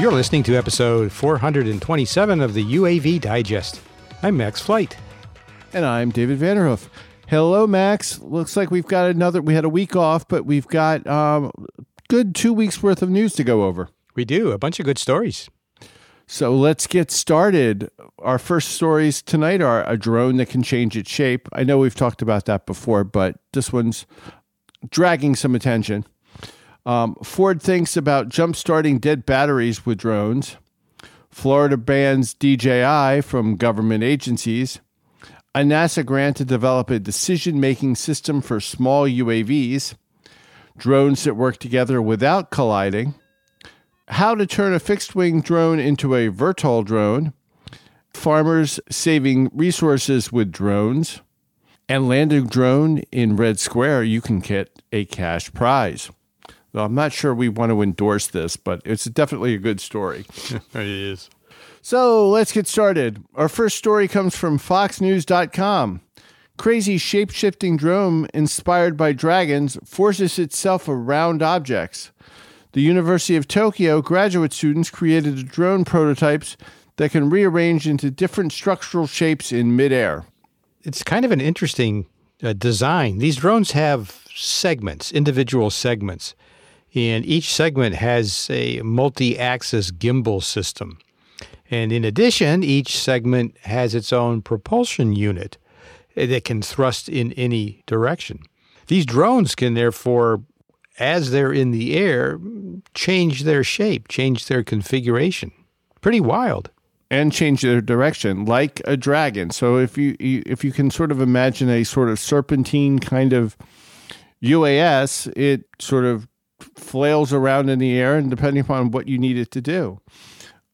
You're listening to episode 427 of the UAV Digest. I'm Max Flight. And I'm David Vanderhoof. Hello, Max. Looks like we've got another. We had a week off, but we've got um, good two weeks worth of news to go over. We do a bunch of good stories. So let's get started. Our first stories tonight are a drone that can change its shape. I know we've talked about that before, but this one's dragging some attention. Um, Ford thinks about jump starting dead batteries with drones. Florida bans DJI from government agencies. A NASA grant to develop a decision making system for small UAVs. Drones that work together without colliding. How to turn a fixed wing drone into a VTOL drone. Farmers saving resources with drones. And land a drone in Red Square, you can get a cash prize. Well, I'm not sure we want to endorse this, but it's definitely a good story. it is. So let's get started. Our first story comes from FoxNews.com. Crazy shape shifting drone inspired by dragons forces itself around objects. The University of Tokyo graduate students created drone prototypes that can rearrange into different structural shapes in midair. It's kind of an interesting uh, design. These drones have segments, individual segments, and each segment has a multi axis gimbal system. And in addition, each segment has its own propulsion unit that can thrust in any direction. These drones can therefore, as they're in the air, change their shape, change their configuration. Pretty wild. And change their direction, like a dragon. So if you if you can sort of imagine a sort of serpentine kind of UAS, it sort of flails around in the air, and depending upon what you need it to do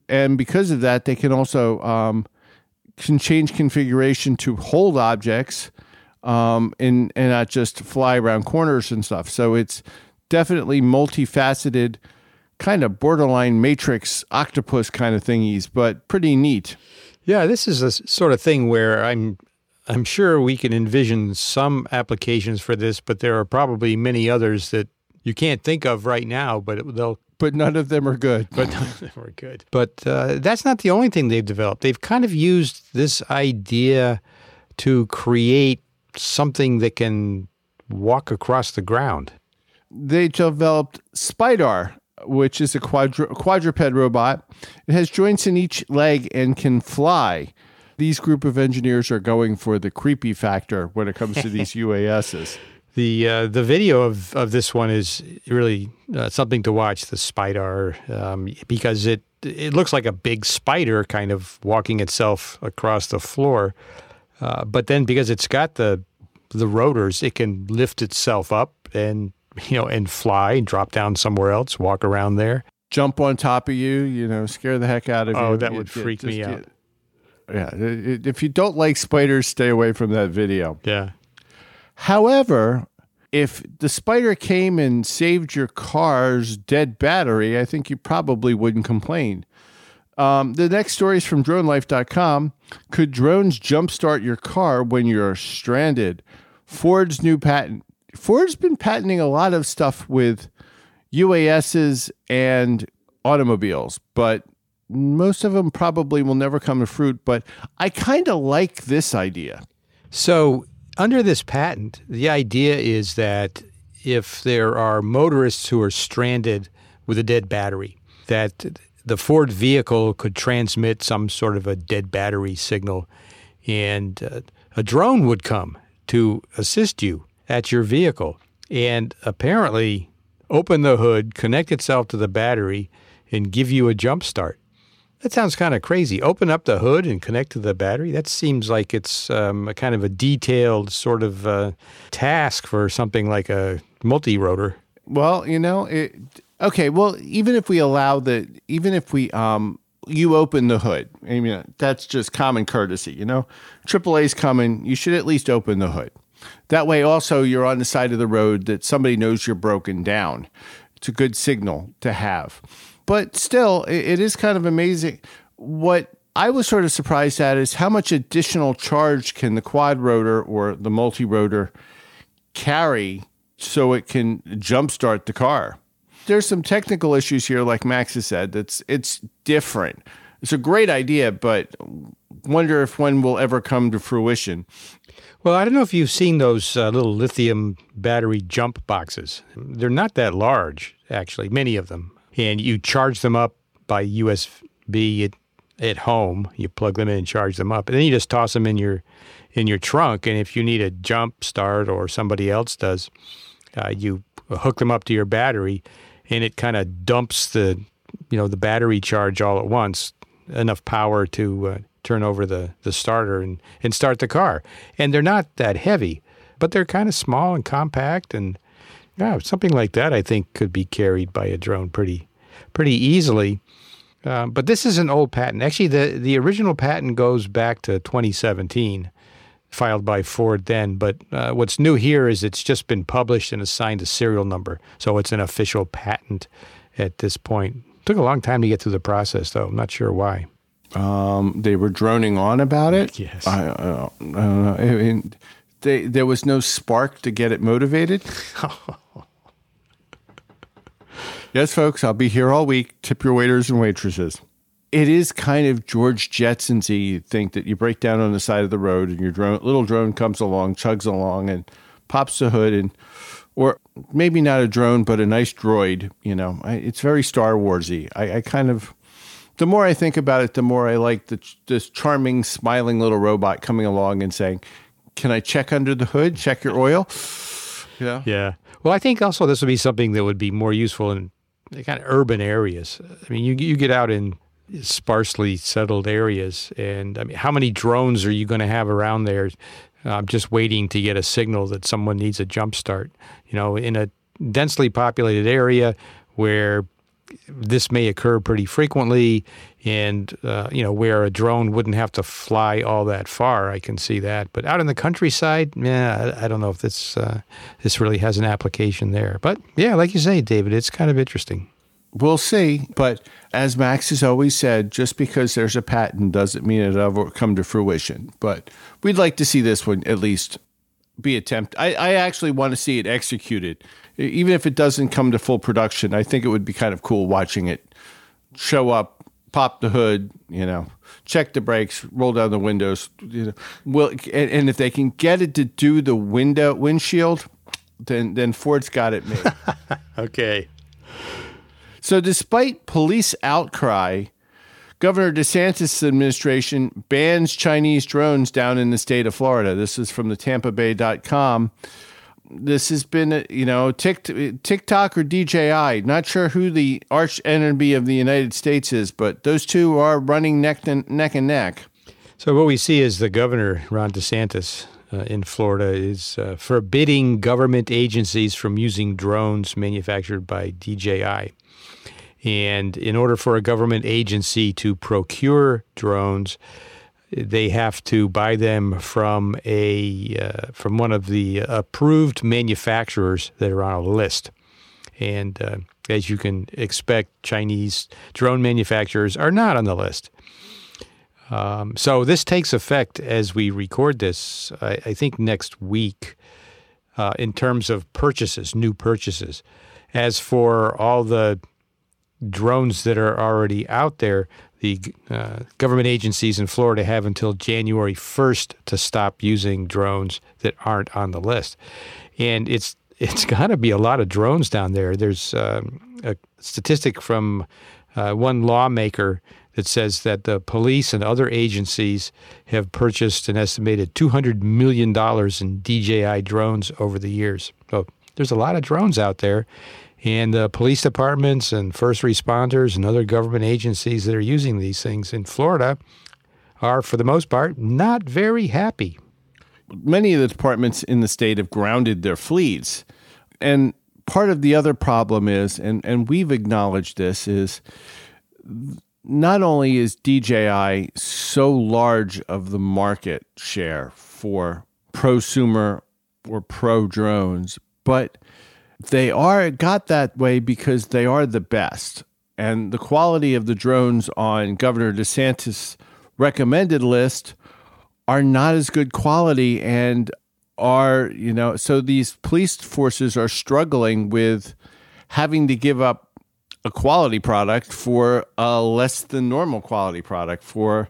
and because of that, they can also um, can change configuration to hold objects um, and and not just fly around corners and stuff. So it's definitely multifaceted, kind of borderline matrix octopus kind of thingies, but pretty neat. Yeah, this is a sort of thing where I'm I'm sure we can envision some applications for this, but there are probably many others that you can't think of right now, but they'll but none of them are good. But none of them are good. But uh, that's not the only thing they've developed. They've kind of used this idea to create something that can walk across the ground. They developed Spidar, which is a quadru- quadruped robot. It has joints in each leg and can fly. These group of engineers are going for the creepy factor when it comes to these UASs. The uh, the video of, of this one is really uh, something to watch. The spider um, because it it looks like a big spider kind of walking itself across the floor, uh, but then because it's got the the rotors, it can lift itself up and you know and fly and drop down somewhere else, walk around there, jump on top of you, you know, scare the heck out of oh, you. Oh, that would freak me out. yeah, if you don't like spiders, stay away from that video. Yeah. However, if the spider came and saved your car's dead battery, I think you probably wouldn't complain. Um, the next story is from dronelife.com. Could drones jumpstart your car when you're stranded? Ford's new patent. Ford's been patenting a lot of stuff with UASs and automobiles, but most of them probably will never come to fruit. But I kind of like this idea. So under this patent, the idea is that if there are motorists who are stranded with a dead battery, that the Ford vehicle could transmit some sort of a dead battery signal, and uh, a drone would come to assist you at your vehicle and apparently open the hood, connect itself to the battery, and give you a jump start. That sounds kind of crazy. Open up the hood and connect to the battery. That seems like it's um, a kind of a detailed sort of uh, task for something like a multi rotor. Well, you know, it, okay. Well, even if we allow that, even if we um, you open the hood, I mean, that's just common courtesy. You know, AAA's coming. You should at least open the hood. That way, also, you're on the side of the road that somebody knows you're broken down. It's a good signal to have. But still, it is kind of amazing. What I was sort of surprised at is how much additional charge can the quad rotor or the multi rotor carry so it can jumpstart the car. there's some technical issues here, like Max has said. That's it's different. It's a great idea, but wonder if one will ever come to fruition. Well, I don't know if you've seen those uh, little lithium battery jump boxes. They're not that large, actually, many of them. And you charge them up by USB at, at home. You plug them in and charge them up. And then you just toss them in your in your trunk. And if you need a jump start or somebody else does, uh, you hook them up to your battery and it kind of dumps the you know the battery charge all at once enough power to uh, turn over the, the starter and, and start the car. And they're not that heavy, but they're kind of small and compact. And yeah, something like that I think could be carried by a drone pretty pretty easily. Um, but this is an old patent. Actually, the, the original patent goes back to 2017, filed by Ford then. But uh, what's new here is it's just been published and assigned a serial number. So it's an official patent at this point. Took a long time to get through the process, though. I'm not sure why. Um, they were droning on about it. Yes. I, uh, I don't know. I mean, they, there was no spark to get it motivated. yes, folks, I'll be here all week. Tip your waiters and waitresses. It is kind of George Jetson's y think that you break down on the side of the road and your drone, little drone comes along, chugs along, and pops the hood and or maybe not a drone, but a nice droid. You know, I, it's very Star Warsy. I, I, kind of, the more I think about it, the more I like the, this charming, smiling little robot coming along and saying, "Can I check under the hood? Check your oil." Yeah. Yeah. Well, I think also this would be something that would be more useful in kind of urban areas. I mean, you you get out in sparsely settled areas, and I mean, how many drones are you going to have around there? I'm just waiting to get a signal that someone needs a jump start. You know, in a densely populated area where this may occur pretty frequently, and uh, you know where a drone wouldn't have to fly all that far. I can see that, but out in the countryside, yeah, I, I don't know if this uh, this really has an application there. But yeah, like you say, David, it's kind of interesting. We'll see. But as Max has always said, just because there's a patent doesn't mean it'll come to fruition. But we'd like to see this one at least be attempted. I, I actually want to see it executed. Even if it doesn't come to full production, I think it would be kind of cool watching it show up, pop the hood, you know, check the brakes, roll down the windows. You know, well, and, and if they can get it to do the window windshield, then then Ford's got it made. okay. So, despite police outcry, Governor DeSantis' administration bans Chinese drones down in the state of Florida. This is from the TampaBay.com. This has been, you know, TikTok or DJI. Not sure who the arch enemy of the United States is, but those two are running neck and neck. And neck. So, what we see is the governor, Ron DeSantis, uh, in Florida is uh, forbidding government agencies from using drones manufactured by DJI. And in order for a government agency to procure drones, they have to buy them from a uh, from one of the approved manufacturers that are on a list. And uh, as you can expect, Chinese drone manufacturers are not on the list. Um, so this takes effect as we record this. I, I think next week, uh, in terms of purchases, new purchases. As for all the drones that are already out there, the uh, government agencies in Florida have until January 1st to stop using drones that aren't on the list. And it's it's got to be a lot of drones down there. There's um, a statistic from uh, one lawmaker that says that the police and other agencies have purchased an estimated $200 million in DJI drones over the years. So there's a lot of drones out there. And the police departments and first responders and other government agencies that are using these things in Florida are, for the most part, not very happy. Many of the departments in the state have grounded their fleets. And part of the other problem is, and, and we've acknowledged this, is not only is DJI so large of the market share for prosumer or pro drones, but they are got that way because they are the best. And the quality of the drones on Governor DeSantis' recommended list are not as good quality and are, you know, so these police forces are struggling with having to give up a quality product for a less than normal quality product for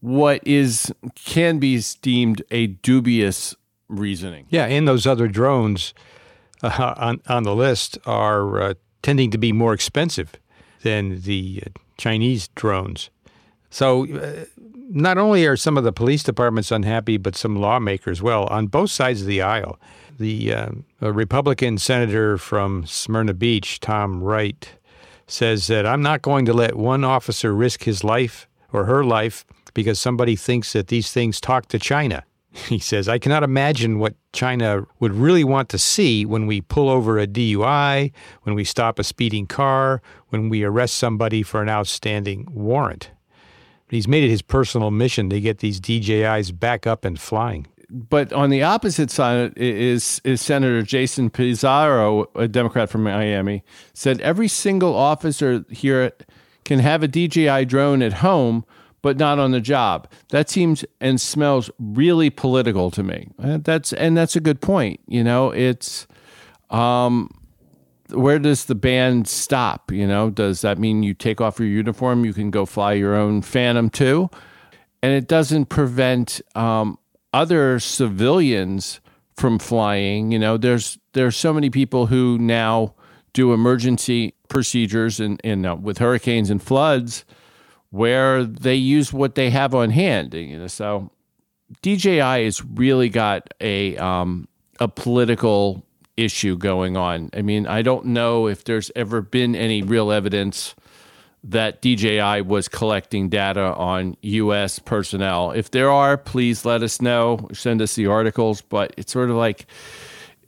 what is can be deemed a dubious reasoning. Yeah, and those other drones uh, on on the list are uh, tending to be more expensive than the uh, Chinese drones. So uh, not only are some of the police departments unhappy, but some lawmakers, well, on both sides of the aisle. The uh, Republican senator from Smyrna Beach, Tom Wright, says that I'm not going to let one officer risk his life or her life because somebody thinks that these things talk to China. He says, I cannot imagine what China would really want to see when we pull over a DUI, when we stop a speeding car, when we arrest somebody for an outstanding warrant. He's made it his personal mission to get these DJIs back up and flying. But on the opposite side is is Senator Jason Pizarro, a Democrat from Miami, said every single officer here can have a DJI drone at home, but not on the job. That seems and smells really political to me. That's and that's a good point. You know, it's um, where does the ban stop? You know, does that mean you take off your uniform, you can go fly your own Phantom too? And it doesn't prevent um, other civilians from flying. You know, there's there's so many people who now do emergency procedures and in uh, with hurricanes and floods where they use what they have on hand. You know, so DJI has really got a um, a political issue going on. I mean, I don't know if there's ever been any real evidence that DJI was collecting data on U.S. personnel. If there are, please let us know. Send us the articles. But it's sort of like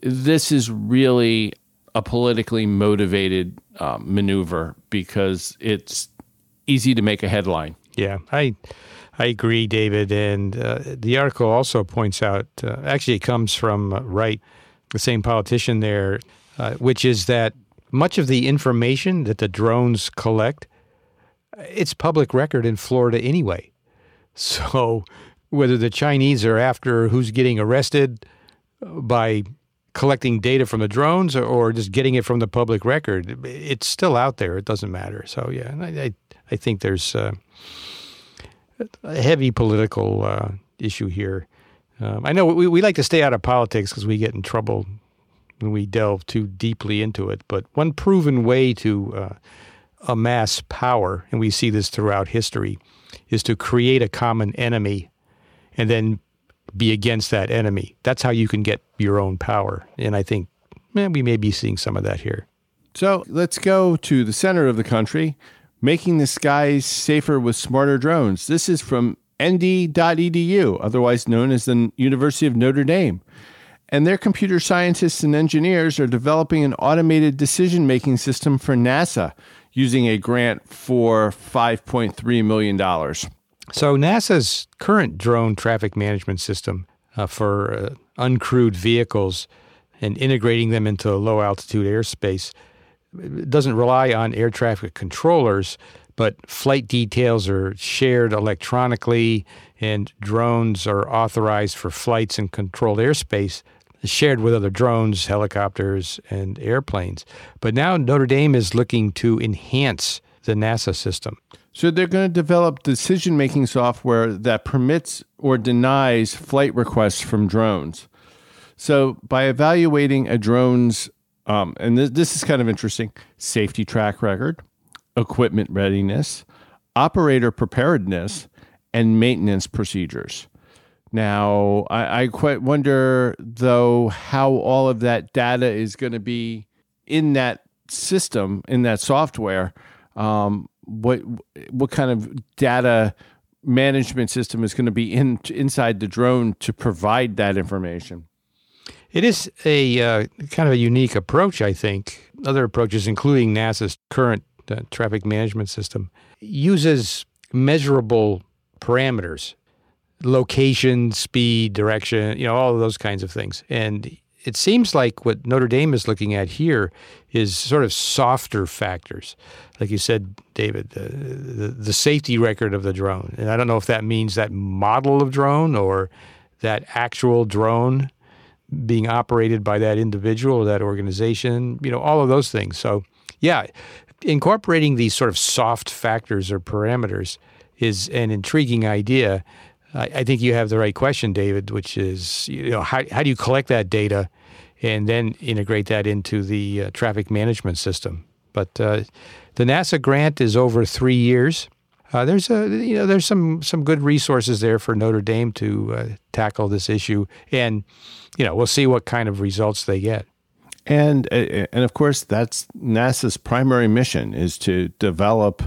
this is really a politically motivated um, maneuver because it's easy to make a headline. Yeah, I I agree, David. And uh, the article also points out, uh, actually, it comes from uh, Wright the same politician there, uh, which is that much of the information that the drones collect, it's public record in Florida anyway. So whether the Chinese are after who's getting arrested by collecting data from the drones or, just getting it from the public record, it's still out there. It doesn't matter. So yeah, I I, I think there's uh, a heavy political uh, issue here. Um, I know we, we like to stay out of politics because we get in trouble when we delve too deeply into it. But one proven way to uh, amass power, and we see this throughout history, is to create a common enemy and then be against that enemy. That's how you can get your own power. And I think man, we may be seeing some of that here. So let's go to the center of the country, making the skies safer with smarter drones. This is from nd.edu, otherwise known as the University of Notre Dame. And their computer scientists and engineers are developing an automated decision making system for NASA using a grant for $5.3 million. So, NASA's current drone traffic management system uh, for uh, uncrewed vehicles and integrating them into low altitude airspace doesn't rely on air traffic controllers, but flight details are shared electronically, and drones are authorized for flights in controlled airspace shared with other drones, helicopters, and airplanes. But now Notre Dame is looking to enhance the NASA system. So they're going to develop decision making software that permits or denies flight requests from drones. So by evaluating a drone's, um, and th- this is kind of interesting, safety track record, equipment readiness, operator preparedness, and maintenance procedures. Now, I, I quite wonder, though, how all of that data is going to be in that system, in that software. Um, what what kind of data management system is going to be in inside the drone to provide that information? It is a uh, kind of a unique approach, I think. Other approaches, including NASA's current uh, traffic management system, uses measurable parameters, location, speed, direction, you know, all of those kinds of things. And it seems like what Notre Dame is looking at here is sort of softer factors. Like you said, David, the, the, the safety record of the drone. And I don't know if that means that model of drone or that actual drone being operated by that individual or that organization, you know, all of those things. So, yeah, incorporating these sort of soft factors or parameters is an intriguing idea. I, I think you have the right question, David, which is you know how how do you collect that data and then integrate that into the uh, traffic management system? But uh, the NASA grant is over three years. Uh, there's a you know there's some some good resources there for Notre Dame to uh, tackle this issue, and you know we'll see what kind of results they get. And uh, and of course that's NASA's primary mission is to develop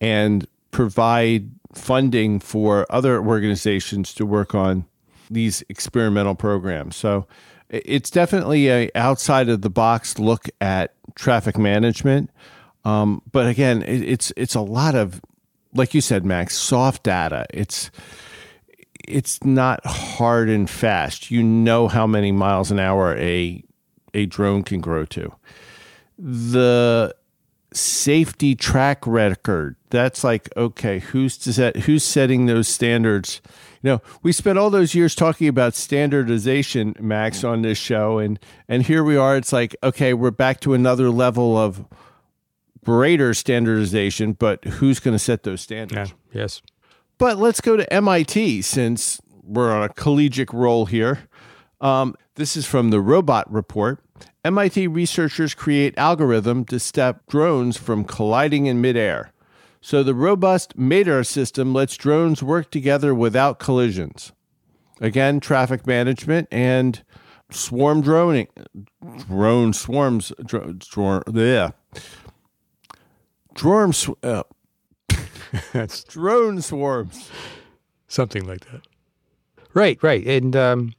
and provide funding for other organizations to work on these experimental programs. So it's definitely a outside of the box look at traffic management. Um, but again, it, it's it's a lot of, like you said, Max, soft data. It's it's not hard and fast. You know how many miles an hour a a drone can grow to. The safety track record. That's like okay, who's set, who's setting those standards? You know, we spent all those years talking about standardization, Max, on this show, and and here we are. It's like okay, we're back to another level of greater standardization, but who's going to set those standards? Yeah, yes. But let's go to MIT since we're on a collegiate roll here. Um, this is from the Robot Report. MIT researchers create algorithm to stop drones from colliding in midair. So the robust MATER system lets drones work together without collisions. Again, traffic management and swarm droning, drone swarms, drone, drone, yeah, drone, sw- uh, That's drone swarms. something like that. Right, right, and um,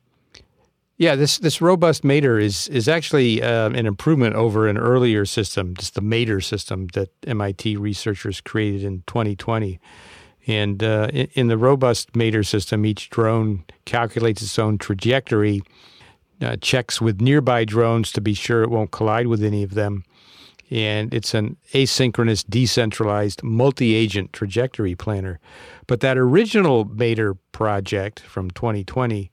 yeah, this this robust mater is is actually um, an improvement over an earlier system, just the mater system that MIT researchers created in 2020. And uh, in, in the robust mater system, each drone calculates its own trajectory, uh, checks with nearby drones to be sure it won't collide with any of them, and it's an asynchronous, decentralized, multi-agent trajectory planner. But that original Mater project from 2020,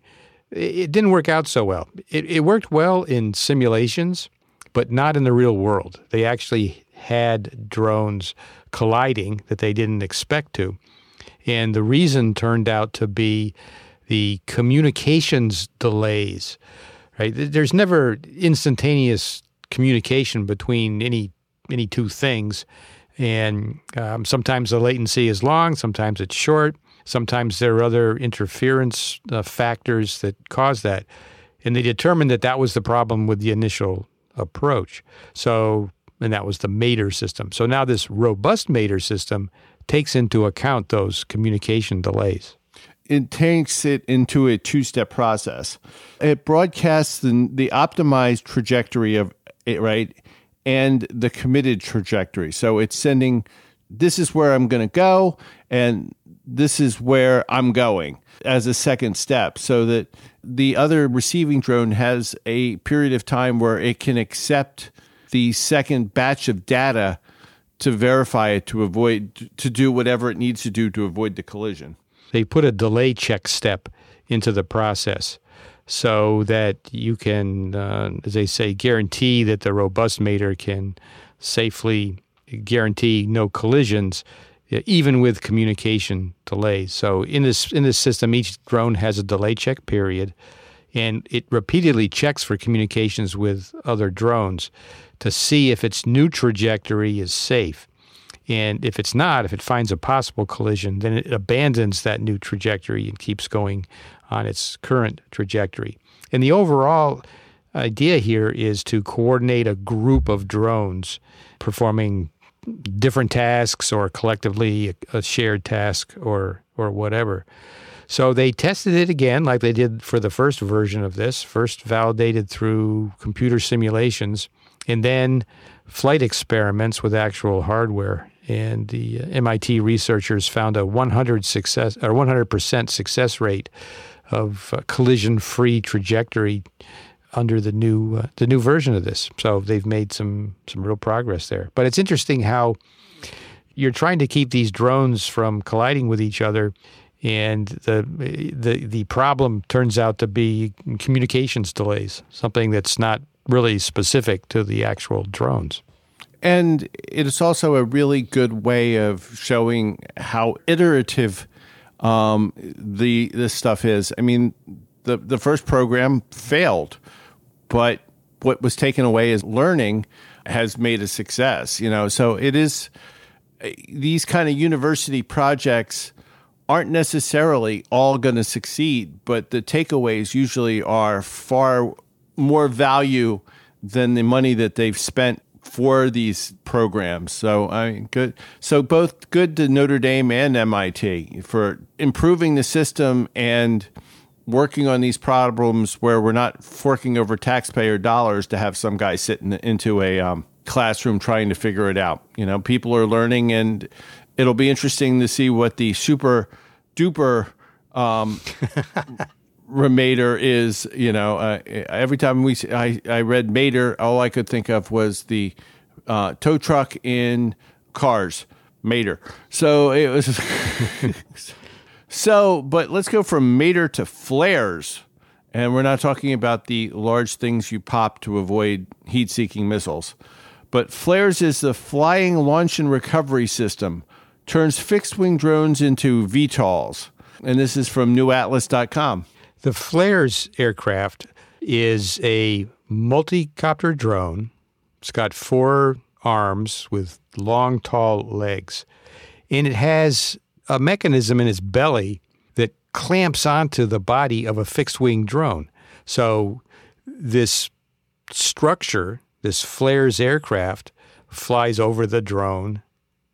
it didn't work out so well. It, it worked well in simulations, but not in the real world. They actually had drones colliding that they didn't expect to. And the reason turned out to be the communications delays, right? There's never instantaneous communication between any any two things, and um, sometimes the latency is long, sometimes it's short, sometimes there are other interference uh, factors that cause that, and they determined that that was the problem with the initial approach. So, and that was the Mater system. So now this robust Mater system takes into account those communication delays it takes it into a two-step process. It broadcasts the, the optimized trajectory of it, right, and the committed trajectory. So it's sending, this is where I'm going to go, and this is where I'm going as a second step, so that the other receiving drone has a period of time where it can accept the second batch of data to verify it to avoid to do whatever it needs to do to avoid the collision they put a delay check step into the process so that you can, uh, as they say, guarantee that the robust mater can safely guarantee no collisions, even with communication delays. So in this in this system, each drone has a delay check period, and it repeatedly checks for communications with other drones to see if its new trajectory is safe. And if it's not, if it finds a possible collision, then it abandons that new trajectory and keeps going on its current trajectory. And the overall idea here is to coordinate a group of drones performing different tasks or collectively a shared task or or whatever. So they tested it again like they did for the first version of this, first validated through computer simulations and then flight experiments with actual hardware and the uh, MIT researchers found a 100 success or 100% success rate of uh, collision-free trajectory under the new uh, the new version of this. So they've made some some real progress there. But it's interesting how you're trying to keep these drones from colliding with each other and the the the problem turns out to be communications delays, something that's not really specific to the actual drones And it is also a really good way of showing how iterative um, the this stuff is. I mean, the the first program failed, but what was taken away is learning has made a success. You know, so it is these kind of university projects aren't necessarily all going to succeed, but the takeaways usually are far more value than the money that they've spent for these programs. So I mean, good. So both good to Notre Dame and MIT for improving the system and working on these problems where we're not forking over taxpayer dollars to have some guy sitting into a um, classroom trying to figure it out. You know, people are learning, and it'll be interesting to see what the super duper um, Remader is, you know, uh, every time we I, I read Mater, all I could think of was the uh, tow truck in Cars, Mater. So it was. so, but let's go from Mater to flares. And we're not talking about the large things you pop to avoid heat seeking missiles. But flares is the flying launch and recovery system, turns fixed wing drones into VTOLs. And this is from newatlas.com. The Flares aircraft is a multi-copter drone. It's got four arms with long, tall legs. And it has a mechanism in its belly that clamps onto the body of a fixed wing drone. So this structure, this Flares aircraft, flies over the drone,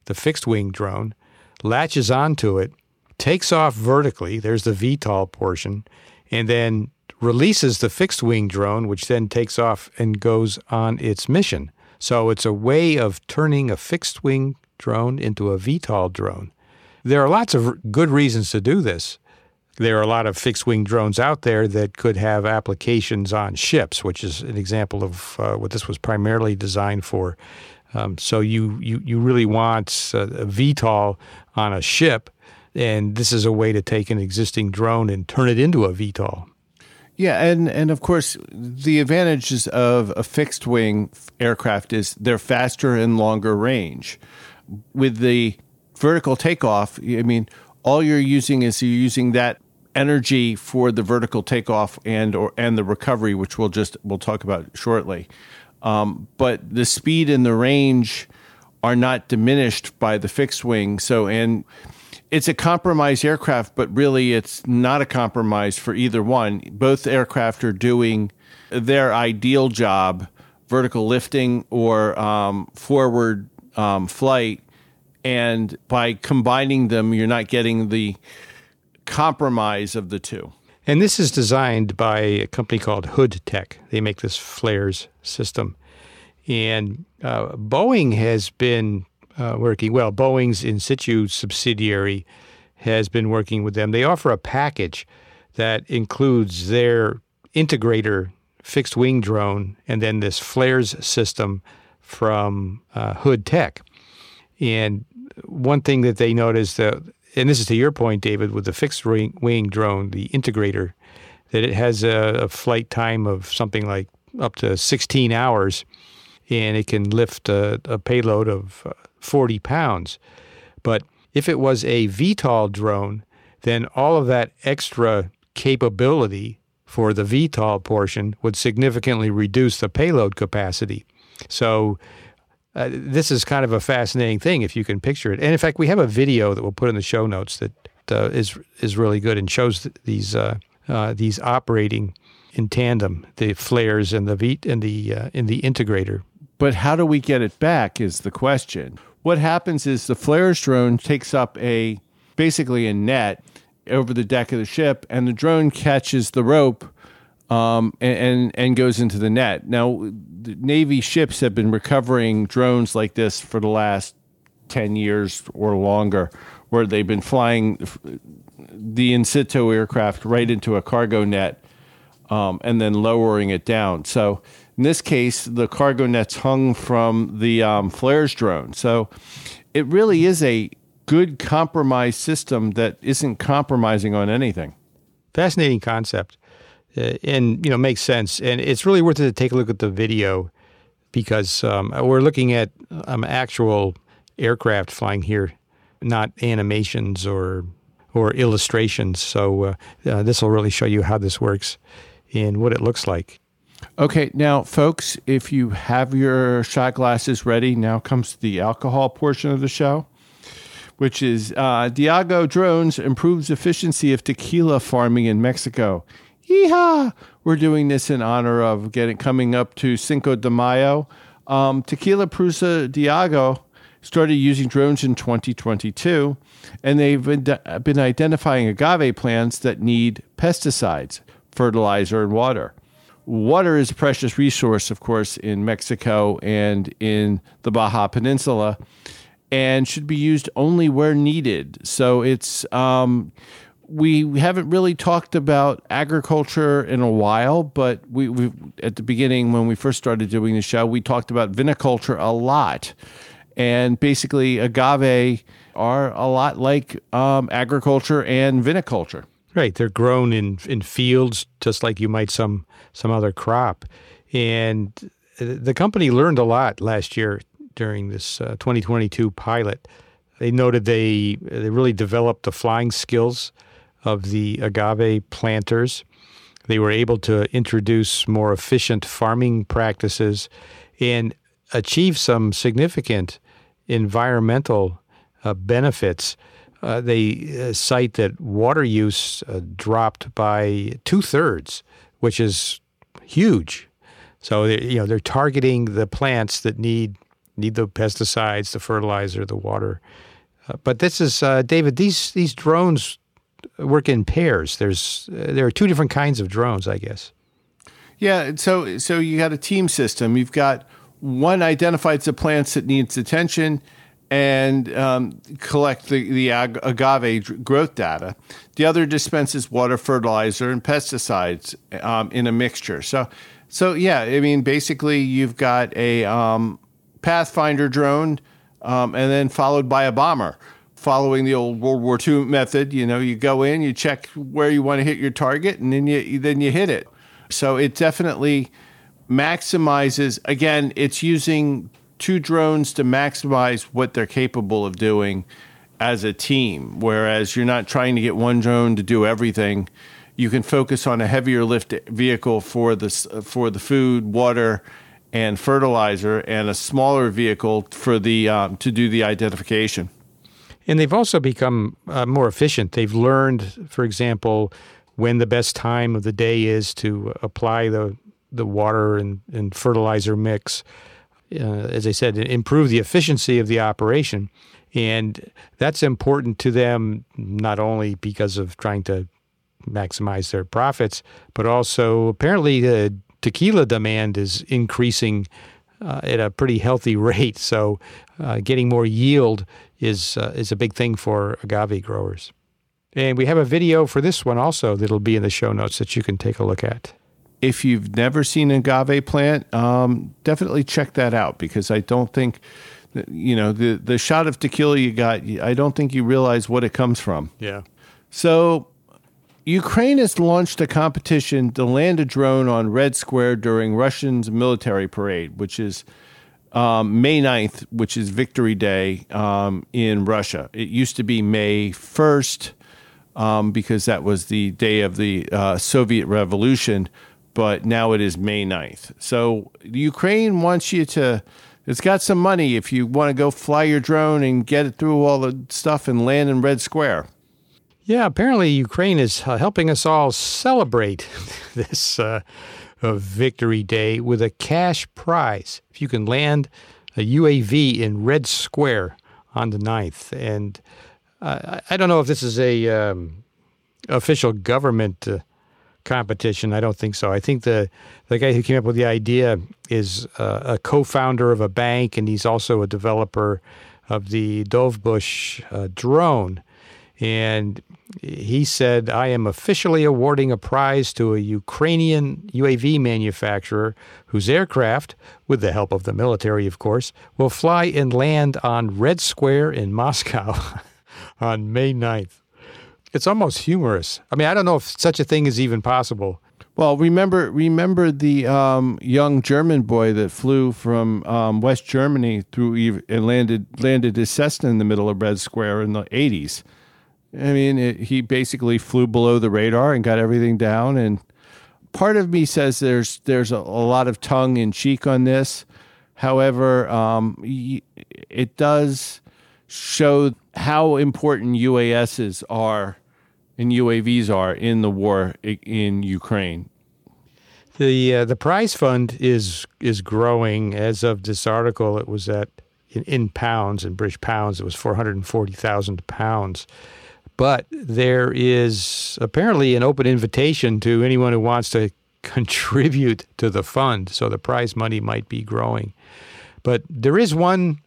the fixed wing drone, latches onto it, takes off vertically. There's the VTOL portion and then releases the fixed wing drone, which then takes off and goes on its mission. So it's a way of turning a fixed wing drone into a VTOL drone. There are lots of good reasons to do this. There are a lot of fixed wing drones out there that could have applications on ships, which is an example of uh, what this was primarily designed for. Um, so you, you, you really want a, a VTOL on a ship and this is a way to take an existing drone and turn it into a VTOL. Yeah, and and of course the advantages of a fixed wing aircraft is they're faster and longer range. With the vertical takeoff, I mean, all you're using is you're using that energy for the vertical takeoff and or and the recovery, which we'll just we'll talk about shortly. Um, but the speed and the range are not diminished by the fixed wing. So and it's a compromise aircraft, but really it's not a compromise for either one. Both aircraft are doing their ideal job, vertical lifting or um, forward um, flight. And by combining them, you're not getting the compromise of the two. And this is designed by a company called Hood Tech. They make this flares system. And uh, Boeing has been uh, working. Well, Boeing's Insitu subsidiary has been working with them. They offer a package that includes their integrator fixed wing drone and then this flares system from uh, Hood Tech. And one thing that they noticed that, and this is to your point, David, with the fixed wing drone, the integrator, that it has a, a flight time of something like up to 16 hours and it can lift a, a payload of uh, 40 pounds. But if it was a VTOL drone, then all of that extra capability for the VTOL portion would significantly reduce the payload capacity. So uh, this is kind of a fascinating thing if you can picture it. And in fact, we have a video that we'll put in the show notes that uh, is is really good and shows these uh, uh, these operating in tandem, the flares and the V and the uh, in the integrator. But how do we get it back is the question what happens is the flares drone takes up a basically a net over the deck of the ship, and the drone catches the rope um, and, and, and goes into the net. Now, the Navy ships have been recovering drones like this for the last ten years or longer, where they've been flying the Insitu aircraft right into a cargo net um, and then lowering it down. So in this case, the cargo net's hung from the um, flares drone. So it really is a good compromise system that isn't compromising on anything. Fascinating concept, uh, and you know makes sense. And it's really worth it to take a look at the video because um, we're looking at um, actual aircraft flying here, not animations or or illustrations. So uh, uh, this will really show you how this works and what it looks like. Okay, now, folks, if you have your shot glasses ready, now comes the alcohol portion of the show, which is uh, Diageo Drones improves efficiency of tequila farming in Mexico. Yeehaw! We're doing this in honor of getting coming up to Cinco de Mayo. Um, Tequila Prusa Diageo started using drones in 2022, and they've been, been identifying agave plants that need pesticides, fertilizer, and water. Water is a precious resource, of course, in Mexico and in the Baja Peninsula, and should be used only where needed. So it's um, we haven't really talked about agriculture in a while, but we we at the beginning when we first started doing the show, we talked about viniculture a lot, and basically agave are a lot like um, agriculture and viniculture. Right, they're grown in in fields just like you might some some other crop, and the company learned a lot last year during this uh, 2022 pilot. They noted they they really developed the flying skills of the agave planters. They were able to introduce more efficient farming practices and achieve some significant environmental uh, benefits uh, they uh, cite that water use uh, dropped by two thirds, which is huge. So you know they're targeting the plants that need need the pesticides, the fertilizer, the water. Uh, but this is uh, David. These these drones work in pairs. There's there are two different kinds of drones, I guess. Yeah. So so you got a team system. You've got one identifies the plants that needs attention and um, collect the, the ag- agave growth data. The other dispenses water, fertilizer, and pesticides um, in a mixture. So, so yeah, I mean, basically, you've got a um, Pathfinder drone, um, and then followed by a bomber. Following the old World War II method, you know, you go in, you check where you want to hit your target, and then you then you hit it. So it definitely maximizes. Again, it's using two drones to maximize what they're capable of doing as a team. Whereas you're not trying to get one drone to do everything. You can focus on a heavier lift vehicle for the for the food, water, and fertilizer, and a smaller vehicle for the um, to do the identification. And they've also become uh, more efficient. They've learned, for example, when the best time of the day is to apply the the water and, and fertilizer mix uh, as I said, improve the efficiency of the operation. And that's important to them not only because of trying to maximize their profits, but also apparently the tequila demand is increasing uh, at a pretty healthy rate. So uh, getting more yield is uh, is a big thing for agave growers. And we have a video for this one also that'll be in the show notes that you can take a look at if you've never seen an agave plant, um, definitely check that out because I don't think, you know, the the shot of tequila you got, I don't think you realize what it comes from. Yeah. So, Ukraine has launched a competition to land a drone on Red Square during Russian's military parade, which is um, May 9th, which is Victory Day um, in Russia. It used to be May 1st um, because that was the day of the uh, Soviet Revolution but now it is May 9th. So Ukraine wants you to, it's got some money if you want to go fly your drone and get it through all the stuff and land in Red Square. Yeah, apparently Ukraine is uh, helping us all celebrate this uh, uh, Victory Day with a cash prize. If you can land a UAV in Red Square on the 9th. And uh, I don't know if this is a um, official government uh, competition. I don't think so. I think the the guy who came up with the idea is uh, a co-founder of a bank, and he's also a developer of the Dovbush uh, drone. And he said, "I am officially awarding a prize to a Ukrainian UAV manufacturer whose aircraft, with the help of the military, of course, will fly and land on Red Square in Moscow on May 9th." It's almost humorous. I mean, I don't know if such a thing is even possible, Well, remember remember the um, young German boy that flew from um, West Germany through and landed landed his Cessna in the middle of Red Square in the eighties. I mean, it, he basically flew below the radar and got everything down. And part of me says there's there's a, a lot of tongue in cheek on this. However, um, it does show how important UASs are and UAVs are in the war in Ukraine. The uh, the prize fund is is growing. As of this article, it was at in, in pounds in British pounds. It was four hundred and forty thousand pounds. But there is apparently an open invitation to anyone who wants to contribute to the fund. So the prize money might be growing. But there is one,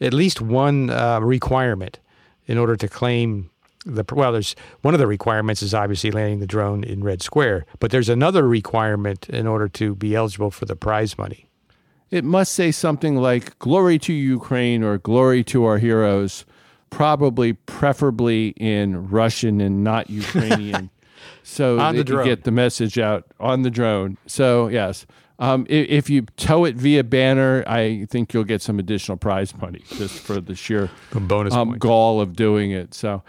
at least one uh, requirement in order to claim the well, there's one of the requirements is obviously landing the drone in Red Square, but there's another requirement in order to be eligible for the prize money. It must say something like "Glory to Ukraine" or "Glory to our heroes," probably preferably in Russian and not Ukrainian, so on that you get the message out on the drone. So yes. Um, if, you tow it via banner, I think you'll get some additional prize money just for the sheer bonus um, gall of doing it. So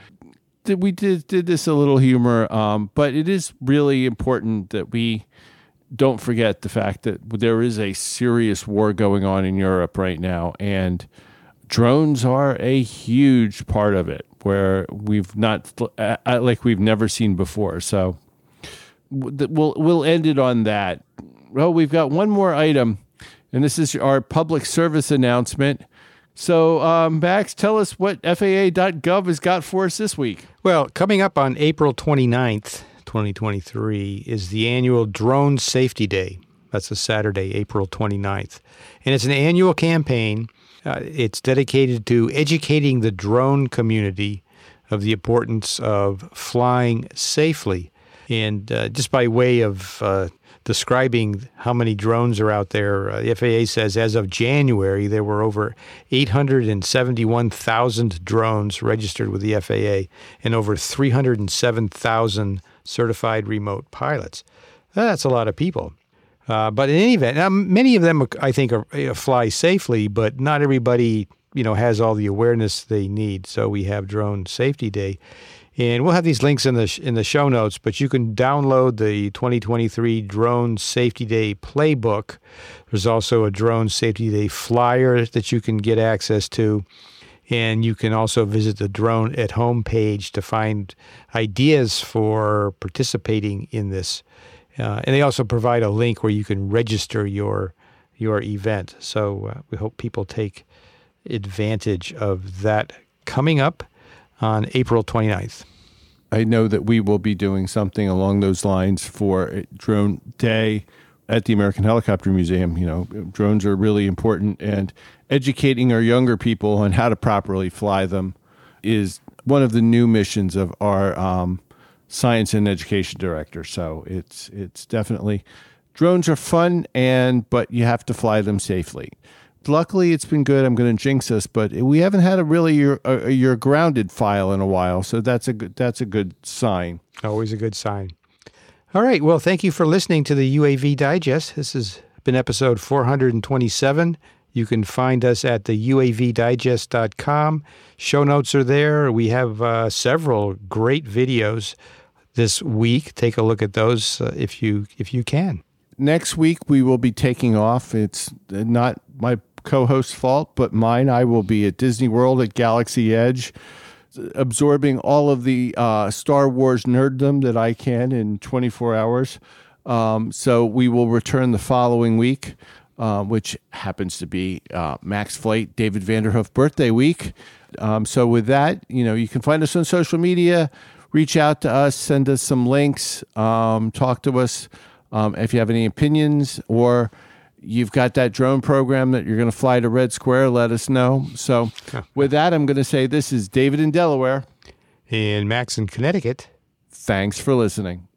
we did did this a little humor, um, but it is really important that we don't forget the fact that there is a serious war going on in Europe right now, and drones are a huge part of it, where we've not uh, like we've never seen before. So we'll we'll end it on that. Well, we've got one more item, and this is our public service announcement. So, um, Max, tell us what FAA.gov has got for us this week. Well, coming up on April 29th, 2023, is the annual Drone Safety Day. That's a Saturday, April 29th. And it's an annual campaign. Uh, it's dedicated to educating the drone community of the importance of flying safely. And uh, just by way of uh, describing how many drones are out there. Uh, the FAA says as of January, there were over 871,000 drones registered with the FAA and over 307,000 certified remote pilots. That's a lot of people. Uh, but in any event, now, many of them, I think, are, uh, fly safely, but not everybody, you know, has all the awareness they need. So we have Drone Safety Day. And we'll have these links in the in the show notes, but you can download the 2023 Drone Safety Day playbook. There's also a Drone Safety Day flyer that you can get access to. And you can also visit the Drone at Home page to find ideas for participating in this. Uh, and they also provide a link where you can register your your event. So uh, we hope people take advantage of that coming up on April 29th. I know that we will be doing something along those lines for Drone Day at the American Helicopter Museum. You know, drones are really important, and educating our younger people on how to properly fly them is one of the new missions of our um, science and education director. So it's it's definitely drones are fun, and but you have to fly them safely luckily it's been good. I'm going to jinx us, but we haven't had a really your a, your grounded file in a while, so that's a good that's a good sign. Always a good sign. All right. Well, thank you for listening to the UAV Digest. This has been episode 427. You can find us at the UAVdigest.com. Show notes are there. We have uh, several great videos this week. Take a look at those uh, if you if you can. Next week we will be taking off. It's not my co-host's fault, but mine. I will be at Disney World at Galaxy Edge, absorbing all of the uh, Star Wars nerddom that I can in 24 hours. Um, so we will return the following week, uh, which happens to be uh, Max Flight David Vanderhoof birthday week. Um, so with that, you know, you can find us on social media. Reach out to us, send us some links, um, talk to us um, if you have any opinions or you've got that drone program that you're going to fly to Red Square, let us know. So, with that, I'm going to say this is David in Delaware and Max in Connecticut. Thanks for listening.